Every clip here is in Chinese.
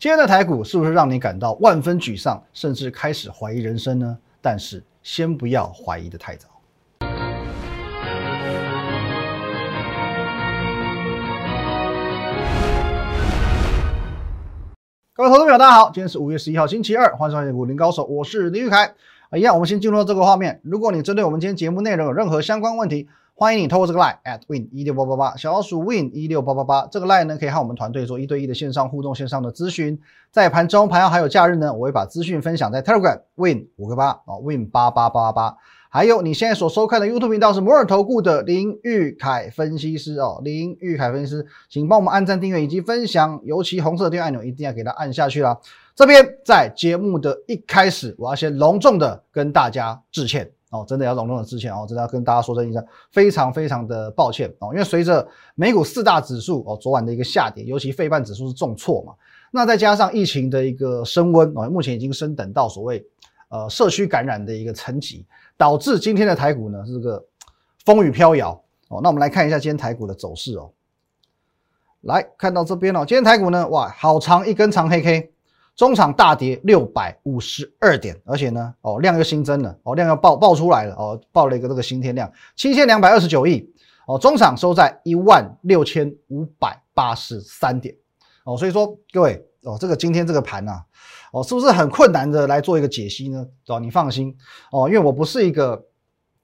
今天的台股是不是让你感到万分沮丧，甚至开始怀疑人生呢？但是先不要怀疑的太早。各位投资朋友，大家好，今天是五月十一号，星期二，欢迎收看《股林高手》，我是林玉凯。啊，一样，我们先进入到这个画面。如果你针对我们今天节目内容有任何相关问题，欢迎你透过这个 line at win 一六八八八小老鼠 win 一六八八八这个 line 呢，可以和我们团队做一对一的线上互动、线上的咨询。在盘中、盘后还有假日呢，我会把资讯分享在 Telegram win 五个八啊 win 八八八八。还有你现在所收看的 YouTube 频道是摩尔投顾的林玉凯分析师哦，林玉凯分析师，请帮我们按赞、订阅以及分享，尤其红色的订阅按钮一定要给它按下去啦。这边在节目的一开始，我要先隆重的跟大家致歉。哦，真的要隆重的致歉哦，真的要跟大家说声一声，非常非常的抱歉哦，因为随着美股四大指数哦昨晚的一个下跌，尤其费半指数是重挫嘛，那再加上疫情的一个升温哦，目前已经升等到所谓呃社区感染的一个层级，导致今天的台股呢是这个风雨飘摇哦。那我们来看一下今天台股的走势哦，来看到这边哦，今天台股呢，哇，好长一根长黑 K。中场大跌六百五十二点，而且呢，哦量又新增了，哦量又爆爆出来了，哦爆了一个这个新天量七千两百二十九亿，哦中场收在一万六千五百八十三点，哦所以说各位哦这个今天这个盘呐，哦是不是很困难的来做一个解析呢？哦你放心哦，因为我不是一个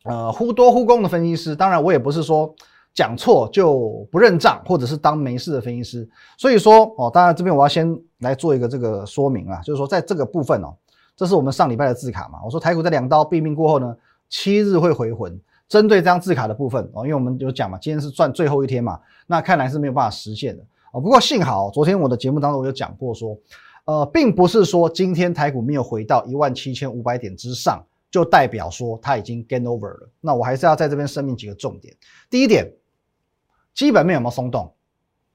呃忽多忽空的分析师，当然我也不是说。讲错就不认账，或者是当没事的分析师。所以说哦，当然这边我要先来做一个这个说明啊，就是说在这个部分哦，这是我们上礼拜的字卡嘛。我说台股在两刀毙命过后呢，七日会回魂。针对这张字卡的部分哦，因为我们有讲嘛，今天是赚最后一天嘛，那看来是没有办法实现的哦。不过幸好昨天我的节目当中我有讲过说，呃，并不是说今天台股没有回到一万七千五百点之上，就代表说它已经 gain over 了。那我还是要在这边声明几个重点。第一点。基本面有没有松动？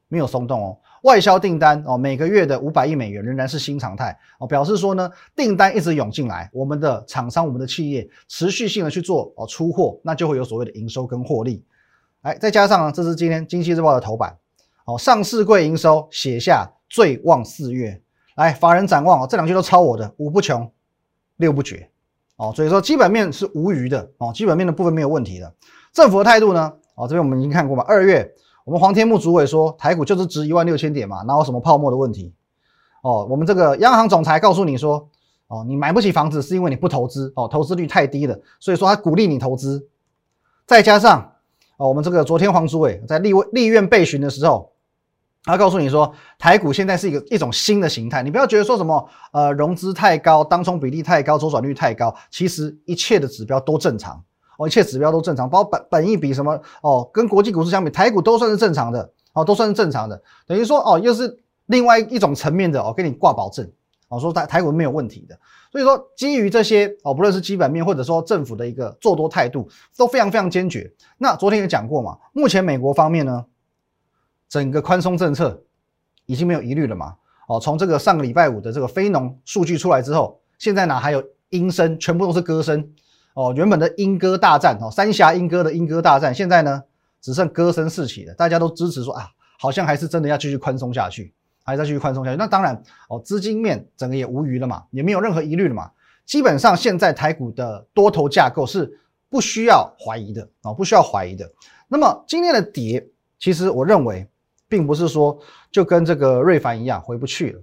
没有松动哦。外销订单哦，每个月的五百亿美元仍然是新常态哦，表示说呢，订单一直涌进来，我们的厂商、我们的企业持续性的去做哦出货，那就会有所谓的营收跟获利。哎，再加上呢，这是今天经济日报的头版哦，上市柜营收写下最旺四月。来，法人展望哦，这两句都抄我的，五不穷，六不绝哦，所以说基本面是无余的哦，基本面的部分没有问题的。政府的态度呢？哦，这边我们已经看过嘛。二月，我们黄天木主委说，台股就是值一万六千点嘛，哪有什么泡沫的问题？哦，我们这个央行总裁告诉你说，哦，你买不起房子是因为你不投资，哦，投资率太低了，所以说他鼓励你投资。再加上，哦，我们这个昨天黄主委在立立院备询的时候，他告诉你说，台股现在是一个一种新的形态，你不要觉得说什么，呃，融资太高，当冲比例太高，周转率太高，其实一切的指标都正常。一切指标都正常，包括本本益比什么哦，跟国际股市相比，台股都算是正常的哦，都算是正常的。等于说哦，又是另外一种层面的哦，给你挂保证哦，说台台股没有问题的。所以说，基于这些哦，不论是基本面或者说政府的一个做多态度，都非常非常坚决。那昨天也讲过嘛，目前美国方面呢，整个宽松政策已经没有疑虑了嘛。哦，从这个上个礼拜五的这个非农数据出来之后，现在哪还有音声，全部都是歌声。哦，原本的莺歌大战哦，三峡莺歌的莺歌大战，现在呢只剩歌声四起了，大家都支持说啊，好像还是真的要继续宽松下去，还是要继续宽松下去。那当然哦，资金面整个也无虞了嘛，也没有任何疑虑了嘛。基本上现在台股的多头架构是不需要怀疑的啊，不需要怀疑的。那么今天的跌，其实我认为并不是说就跟这个瑞凡一样回不去了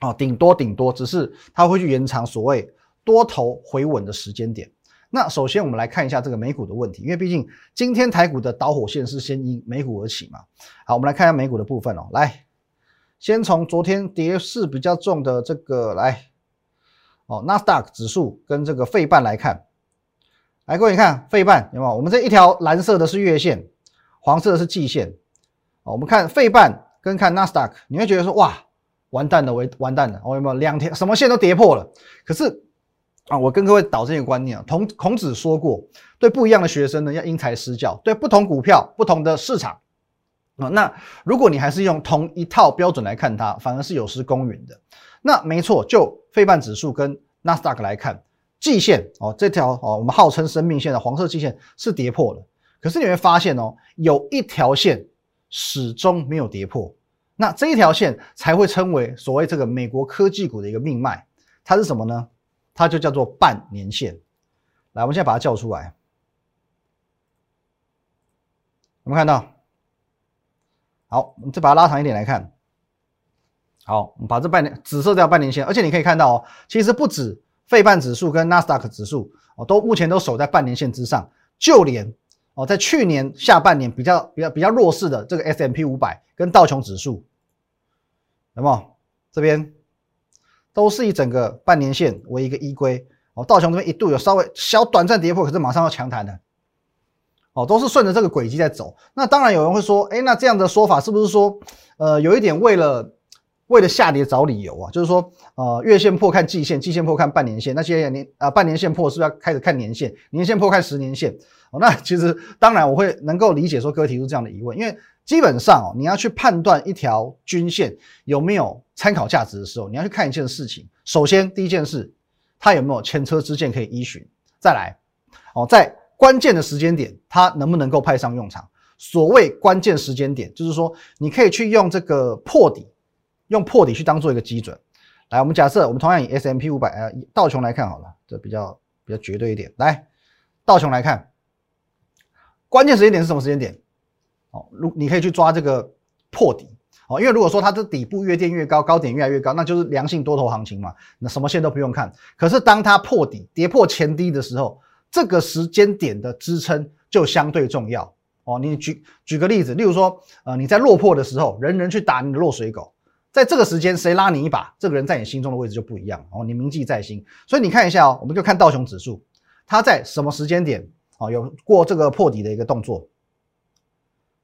啊，顶多顶多只是它会去延长所谓多头回稳的时间点。那首先我们来看一下这个美股的问题，因为毕竟今天台股的导火线是先因美股而起嘛。好，我们来看一下美股的部分哦。来，先从昨天跌势比较重的这个来，哦，纳斯达克指数跟这个费半来看。来，各位看费半有没有？我们这一条蓝色的是月线，黄色的是季线。哦，我们看费半跟看纳斯达克，你会觉得说哇，完蛋了，完完蛋了，我有没有两天什么线都跌破了？可是。啊，我跟各位导这个观念啊，同孔子说过，对不一样的学生呢，要因材施教；对不同股票、不同的市场啊，那如果你还是用同一套标准来看它，反而是有失公允的。那没错，就费半指数跟纳斯达克来看，季线哦，这条哦，我们号称生命线的黄色季线是跌破了，可是你会发现哦，有一条线始终没有跌破。那这一条线才会称为所谓这个美国科技股的一个命脉。它是什么呢？它就叫做半年线。来，我们现在把它叫出来。我们看到，好，我们再把它拉长一点来看。好，我们把这半年紫色这条半年线，而且你可以看到哦，其实不止费半指数跟纳斯达克指数哦，都目前都守在半年线之上。就连哦，在去年下半年比较比较比较弱势的这个 S M P 五百跟道琼指数，有没有？这边都是以整个半年线为一个依归哦。道琼这边一度有稍微小短暂跌破，可是马上要强弹的哦，都是顺着这个轨迹在走。那当然有人会说，哎，那这样的说法是不是说，呃，有一点为了？为了下跌找理由啊，就是说，呃，月线破看季线，季线破看半年线，那些年啊，半年线破是不是要开始看年线？年线破看十年线？哦，那其实当然我会能够理解说各位提出这样的疑问，因为基本上哦，你要去判断一条均线有没有参考价值的时候，你要去看一件事情。首先第一件事，它有没有前车之鉴可以依循？再来，哦，在关键的时间点，它能不能够派上用场？所谓关键时间点，就是说你可以去用这个破底。用破底去当做一个基准，来，我们假设我们同样以 S M P 五百呃道琼来看好了，这比较比较绝对一点。来，道琼来看，关键时间点是什么时间点？哦，如你可以去抓这个破底哦，因为如果说它的底部越垫越高，高点越来越高，那就是良性多头行情嘛，那什么线都不用看。可是当它破底跌破前低的时候，这个时间点的支撑就相对重要哦。你举举个例子，例如说呃你在落破的时候，人人去打你的落水狗。在这个时间，谁拉你一把，这个人在你心中的位置就不一样哦，你铭记在心。所以你看一下哦，我们就看道琼指数，它在什么时间点哦有过这个破底的一个动作？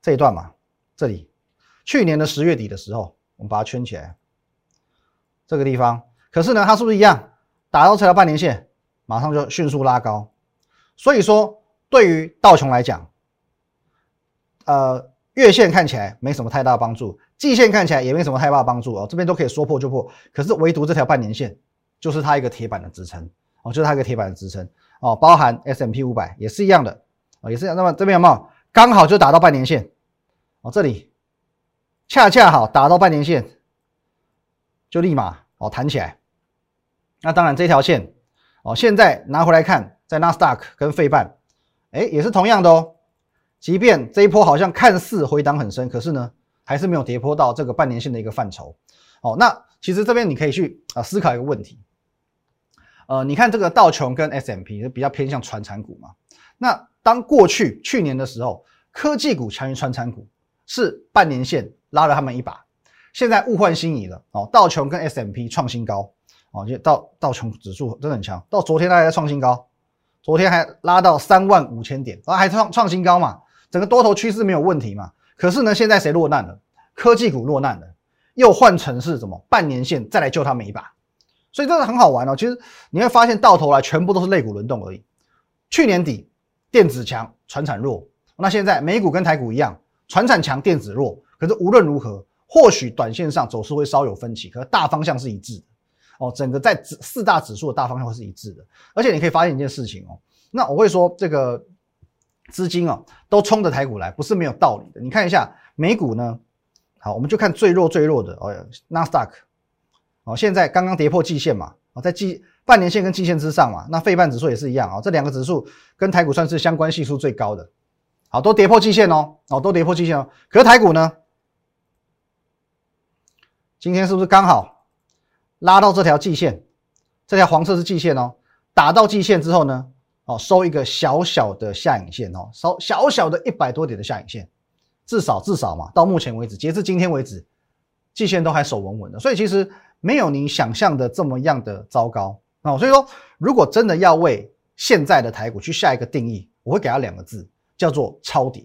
这一段嘛，这里，去年的十月底的时候，我们把它圈起来，这个地方。可是呢，它是不是一样打到这条半年线，马上就迅速拉高？所以说，对于道琼来讲，呃。月线看起来没什么太大帮助，季线看起来也没什么太大帮助哦，这边都可以说破就破，可是唯独这条半年线就是它一个铁板的支撑哦，就是它一个铁板的支撑哦，包含 S M P 五百也是一样的哦，也是一样。那么这边有没有刚好就打到半年线哦？这里恰恰好打到半年线，就立马哦弹起来。那当然这条线哦，现在拿回来看，在纳斯达克跟费半，哎，也是同样的哦。即便这一波好像看似回档很深，可是呢，还是没有跌破到这个半年线的一个范畴。哦，那其实这边你可以去啊思考一个问题。呃，你看这个道琼跟 S M P 是比较偏向传产股嘛？那当过去去年的时候，科技股强于传产股，是半年线拉了他们一把。现在物换星移了哦，道琼跟 S M P 创新高哦，就道道琼指数真的很强，到昨天大家创新高，昨天还拉到三万五千点，啊，还创创新高嘛？整个多头趋势没有问题嘛？可是呢，现在谁落难了？科技股落难了，又换成是什么？半年线再来救他们一把，所以真的很好玩哦。其实你会发现，到头来全部都是类股轮动而已。去年底电子强，船产弱，那现在美股跟台股一样，船产强，电子弱。可是无论如何，或许短线上走势会稍有分歧，可大方向是一致的哦。整个在指四大指数的大方向会是一致的，而且你可以发现一件事情哦。那我会说这个。资金哦，都冲着台股来，不是没有道理的。你看一下美股呢，好，我们就看最弱最弱的哦，纳斯达克哦，现在刚刚跌破季线嘛，哦，在季半年线跟季线之上嘛，那费半指数也是一样啊，这两个指数跟台股算是相关系数最高的，好，都跌破季线哦，哦，都跌破季线哦，可是台股呢，今天是不是刚好拉到这条季线？这条黄色是季线哦，打到季线之后呢？哦，收一个小小的下影线哦，收小小的一百多点的下影线，至少至少嘛，到目前为止，截至今天为止，季线都还守稳稳的，所以其实没有你想象的这么样的糟糕哦。所以说，如果真的要为现在的台股去下一个定义，我会给它两个字，叫做超跌，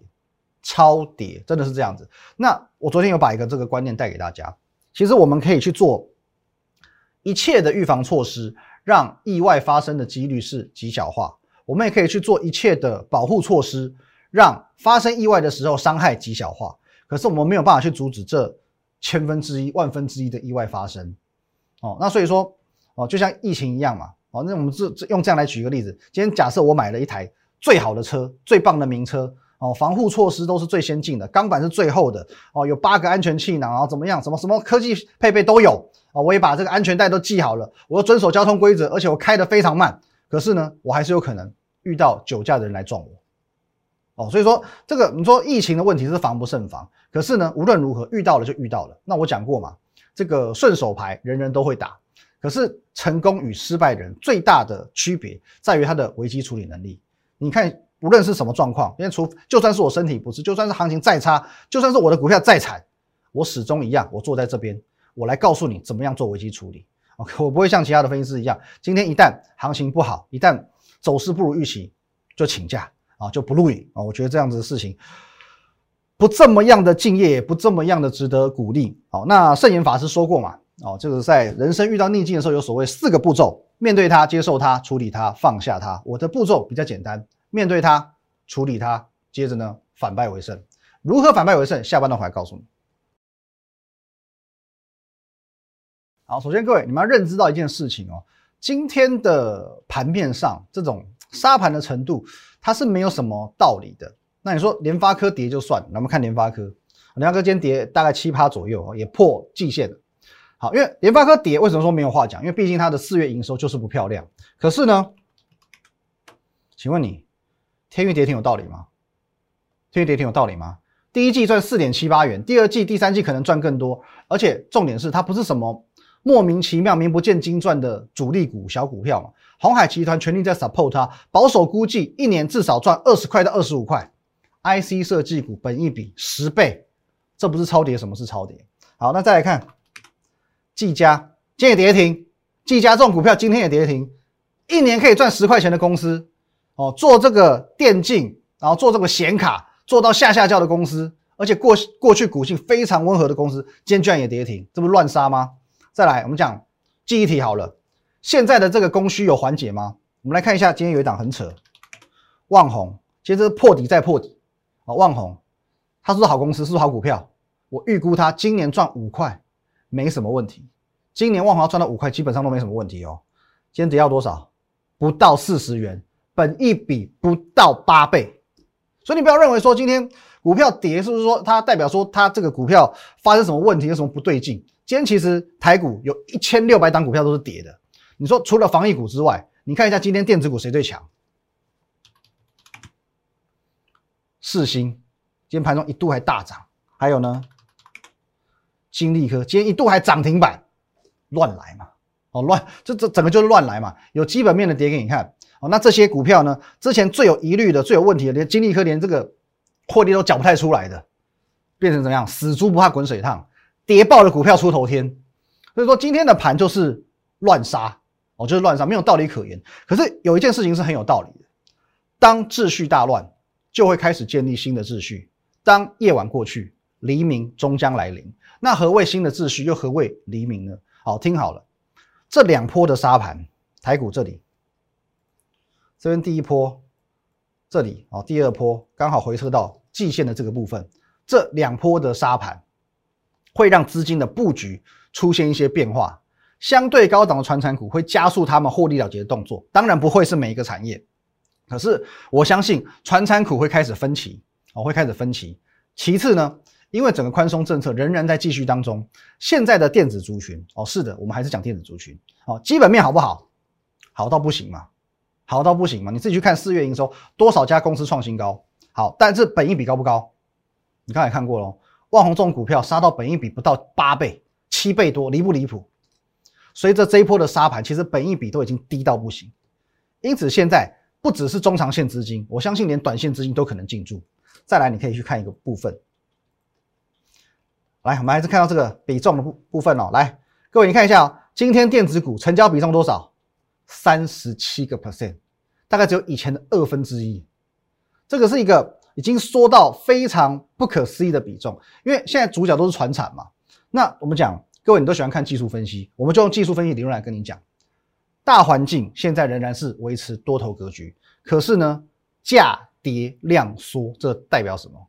超跌，真的是这样子。那我昨天有把一个这个观念带给大家，其实我们可以去做一切的预防措施，让意外发生的几率是极小化。我们也可以去做一切的保护措施，让发生意外的时候伤害极小化。可是我们没有办法去阻止这千分之一、万分之一的意外发生。哦，那所以说，哦，就像疫情一样嘛。哦，那我们这用这样来举一个例子。今天假设我买了一台最好的车、最棒的名车，哦，防护措施都是最先进的，钢板是最厚的哦，有八个安全气囊，然后怎么样？什么什么科技配备都有啊！我也把这个安全带都系好了，我要遵守交通规则，而且我开得非常慢。可是呢，我还是有可能遇到酒驾的人来撞我哦。所以说，这个你说疫情的问题是防不胜防。可是呢，无论如何遇到了就遇到了。那我讲过嘛，这个顺手牌人人都会打，可是成功与失败人最大的区别在于他的危机处理能力。你看。无论是什么状况，因为除就算是我身体不适，就算是行情再差，就算是我的股票再惨，我始终一样，我坐在这边，我来告诉你怎么样做危机处理。OK，我不会像其他的分析师一样，今天一旦行情不好，一旦走势不如预期，就请假啊，就不录影啊。我觉得这样子的事情不这么样的敬业，也不这么样的值得鼓励。好，那圣严法师说过嘛，哦，就是在人生遇到逆境的时候，有所谓四个步骤：面对它、接受它、处理它、放下它。我的步骤比较简单。面对它，处理它，接着呢反败为胜。如何反败为胜？下半段回来告诉你。好，首先各位，你们要认知到一件事情哦，今天的盘面上这种杀盘的程度，它是没有什么道理的。那你说联发科跌就算，了，我们看联发科，联发科今天跌大概七趴左右，也破季线了。好，因为联发科跌，为什么说没有话讲？因为毕竟它的四月营收就是不漂亮。可是呢，请问你？天域跌停有道理吗？天域跌停有道理吗？第一季赚四点七八元，第二季、第三季可能赚更多，而且重点是它不是什么莫名其妙、名不见经传的主力股小股票嘛。红海集团全力在 support 它，保守估计一年至少赚二十块到二十五块。IC 设计股本一比十倍，这不是超跌，什么是超跌？好，那再来看技嘉，今天也跌停。技嘉这种股票今天也跌停，一年可以赚十块钱的公司。哦，做这个电竞，然后做这个显卡，做到下下叫的公司，而且过过去股性非常温和的公司，今天居然也跌停，这不乱杀吗？再来，我们讲记忆体好了，现在的这个供需有缓解吗？我们来看一下，今天有一档很扯，旺宏，其实破底再破底啊，旺宏，它是好公司，是好股票，我预估它今年赚五块，没什么问题。今年旺宏要赚到五块，基本上都没什么问题哦。今天跌要多少？不到四十元。本一比不到八倍，所以你不要认为说今天股票跌是不是说它代表说它这个股票发生什么问题，有什么不对劲？今天其实台股有一千六百档股票都是跌的。你说除了防疫股之外，你看一下今天电子股谁最强？四星今天盘中一度还大涨，还有呢，金利科今天一度还涨停板，乱来嘛？哦，乱，这这整个就是乱来嘛？有基本面的跌给你看。哦，那这些股票呢？之前最有疑虑的、最有问题的，连金利科连这个获利都缴不太出来的，变成怎么样？死猪不怕滚水烫，跌爆的股票出头天。所以说今天的盘就是乱杀，哦，就是乱杀，没有道理可言。可是有一件事情是很有道理的：当秩序大乱，就会开始建立新的秩序。当夜晚过去，黎明终将来临。那何谓新的秩序？又何谓黎明呢？好，听好了，这两波的沙盘，台股这里。这边第一波，这里哦，第二波刚好回撤到季线的这个部分，这两波的沙盘会让资金的布局出现一些变化，相对高档的传产股会加速他们获利了结的动作，当然不会是每一个产业，可是我相信传产股会开始分歧，哦，会开始分歧。其次呢，因为整个宽松政策仍然在继续当中，现在的电子族群，哦，是的，我们还是讲电子族群，哦，基本面好不好？好到不行嘛。好到不行嘛？你自己去看四月营收，多少家公司创新高？好，但是本益比高不高？你刚才看过了，万宏这种股票杀到本益比不到八倍、七倍多，离不离谱？随着这一波的杀盘，其实本益比都已经低到不行。因此现在不只是中长线资金，我相信连短线资金都可能进驻。再来，你可以去看一个部分。来，我们还是看到这个比重的部部分哦。来，各位你看一下哦，今天电子股成交比重多少？三十七个 percent，大概只有以前的二分之一，这个是一个已经缩到非常不可思议的比重。因为现在主角都是船产嘛，那我们讲，各位你都喜欢看技术分析，我们就用技术分析理论来跟你讲，大环境现在仍然是维持多头格局，可是呢，价跌量缩，这代表什么？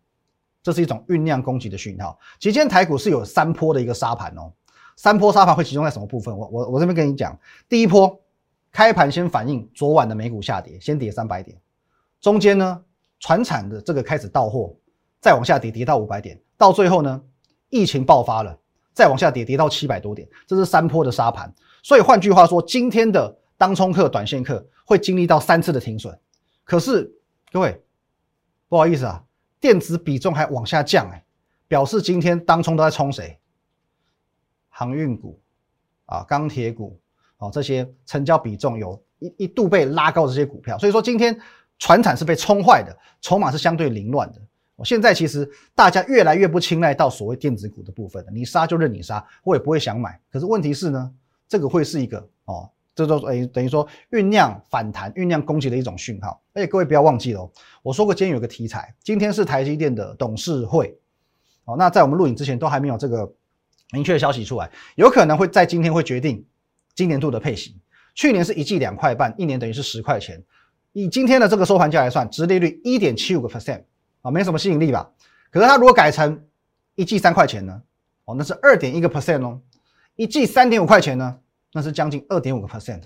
这是一种酝酿攻击的讯号。其实今天台股是有三波的一个沙盘哦，三波沙盘会集中在什么部分？我我我这边跟你讲，第一波。开盘先反映昨晚的美股下跌，先跌三百点，中间呢船产的这个开始到货，再往下跌，跌到五百点，到最后呢，疫情爆发了，再往下跌，跌到七百多点，这是三波的沙盘。所以换句话说，今天的当冲客、短线客会经历到三次的停损。可是各位，不好意思啊，电子比重还往下降，哎，表示今天当冲都在冲谁？航运股啊，钢铁股啊，这些成交比重有一一度被拉高的这些股票，所以说今天。船产是被冲坏的，筹码是相对凌乱的。我现在其实大家越来越不青睐到所谓电子股的部分，你杀就任你杀，我也不会想买。可是问题是呢，这个会是一个哦，这都等于等于说酝酿反弹、酝酿攻击的一种讯号。而且各位不要忘记了，我说过今天有个题材，今天是台积电的董事会哦。那在我们录影之前都还没有这个明确的消息出来，有可能会在今天会决定今年度的配息。去年是一季两块半，一年等于是十块钱。以今天的这个收盘价来算，殖利率一点七五个 percent 啊，没什么吸引力吧？可是它如果改成一季三块钱呢？哦，那是二点一个 percent 哦。一季三点五块钱呢？那是将近二点五个 percent。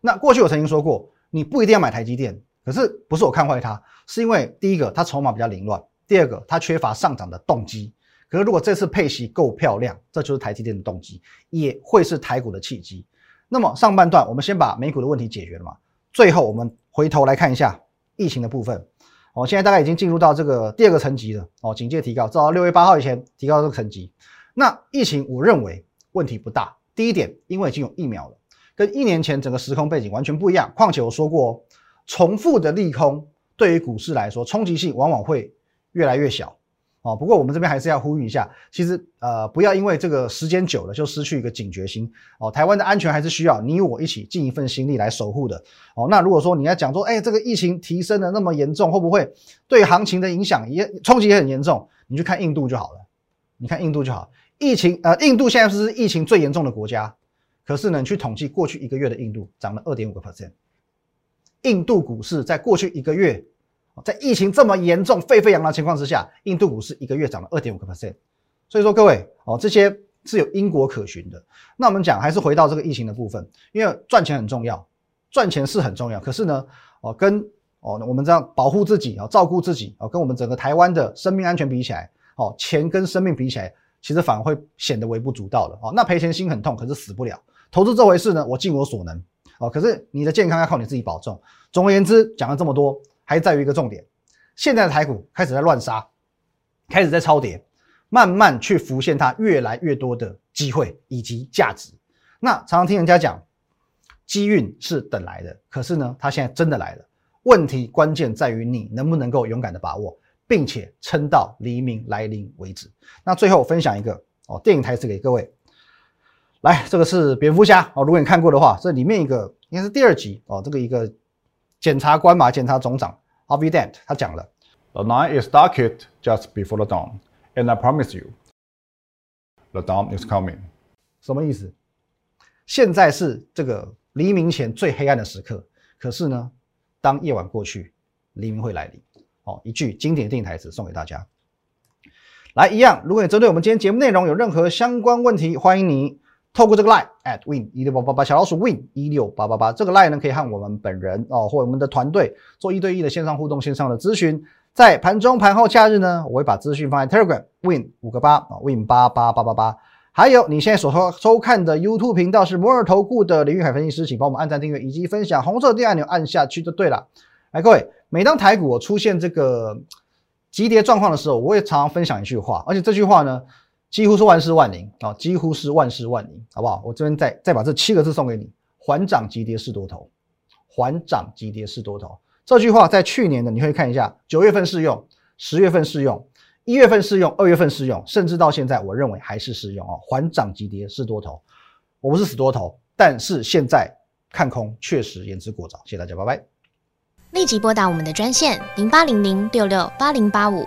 那过去我曾经说过，你不一定要买台积电，可是不是我看坏它，是因为第一个它筹码比较凌乱，第二个它缺乏上涨的动机。可是如果这次配息够漂亮，这就是台积电的动机，也会是台股的契机。那么上半段我们先把美股的问题解决了嘛？最后我们。回头来看一下疫情的部分，哦，现在大概已经进入到这个第二个层级了，哦，警戒提高，到六月八号以前提高这个层级。那疫情我认为问题不大。第一点，因为已经有疫苗了，跟一年前整个时空背景完全不一样。况且我说过，重复的利空对于股市来说，冲击性往往会越来越小。哦，不过我们这边还是要呼吁一下，其实呃，不要因为这个时间久了就失去一个警觉心哦。台湾的安全还是需要你我一起尽一份心力来守护的哦。那如果说你要讲说，哎，这个疫情提升的那么严重，会不会对行情的影响也冲击也很严重？你去看印度就好了，你看印度就好。疫情呃，印度现在是疫情最严重的国家，可是呢，你去统计过去一个月的印度涨了二点五个 percent，印度股市在过去一个月。在疫情这么严重、沸沸扬扬的情况之下，印度股市一个月涨了二点五个 percent。所以说，各位哦，这些是有因果可循的。那我们讲，还是回到这个疫情的部分，因为赚钱很重要，赚钱是很重要。可是呢，哦，跟哦我们这样保护自己啊，照顾自己啊，跟我们整个台湾的生命安全比起来，哦，钱跟生命比起来，其实反而会显得微不足道了。哦，那赔钱心很痛，可是死不了。投资这回事呢，我尽我所能。哦，可是你的健康要靠你自己保重。总而言之，讲了这么多。还在于一个重点，现在的台股开始在乱杀，开始在超跌，慢慢去浮现它越来越多的机会以及价值。那常常听人家讲，机运是等来的，可是呢，它现在真的来了。问题关键在于你能不能够勇敢的把握，并且撑到黎明来临为止。那最后分享一个哦，电影台词给各位，来，这个是蝙蝠侠哦，如果你看过的话，这里面一个应该是第二集哦，这个一个。检察官嘛，检察总长 Harvey Dent 他讲了：“The night is darkest just before the dawn, and I promise you, the dawn is coming。”什么意思？现在是这个黎明前最黑暗的时刻，可是呢，当夜晚过去，黎明会来临。哦，一句经典电影台词送给大家。来，一样，如果你针对我们今天节目内容有任何相关问题，欢迎你。透过这个 line at win 一六八八八小老鼠 win 一六八八八这个 line 呢，可以和我们本人哦，或我们的团队做一对一的线上互动、线上的咨询。在盘中、盘后、假日呢，我会把资讯放在 Telegram win 五个八啊 win 八八八八八。还有你现在所收收看的 YouTube 频道是摩尔投顾的林玉海分析师，请帮我们按赞、订阅以及分享，红色的按钮按下去就对了。来，各位，每当台股出现这个急跌状况的时候，我也常常分享一句话，而且这句话呢。几乎是万事万灵啊！几乎是万事万灵，好不好？我这边再再把这七个字送给你：缓涨急跌是多头，缓涨急跌是多头。这句话在去年的你可以看一下，九月份适用，十月份适用，一月份适用，二月份适用，甚至到现在，我认为还是适用哦。缓涨急跌是多头，我不是死多头，但是现在看空确实言之过早。谢谢大家，拜拜。立即拨打我们的专线零八零零六六八零八五。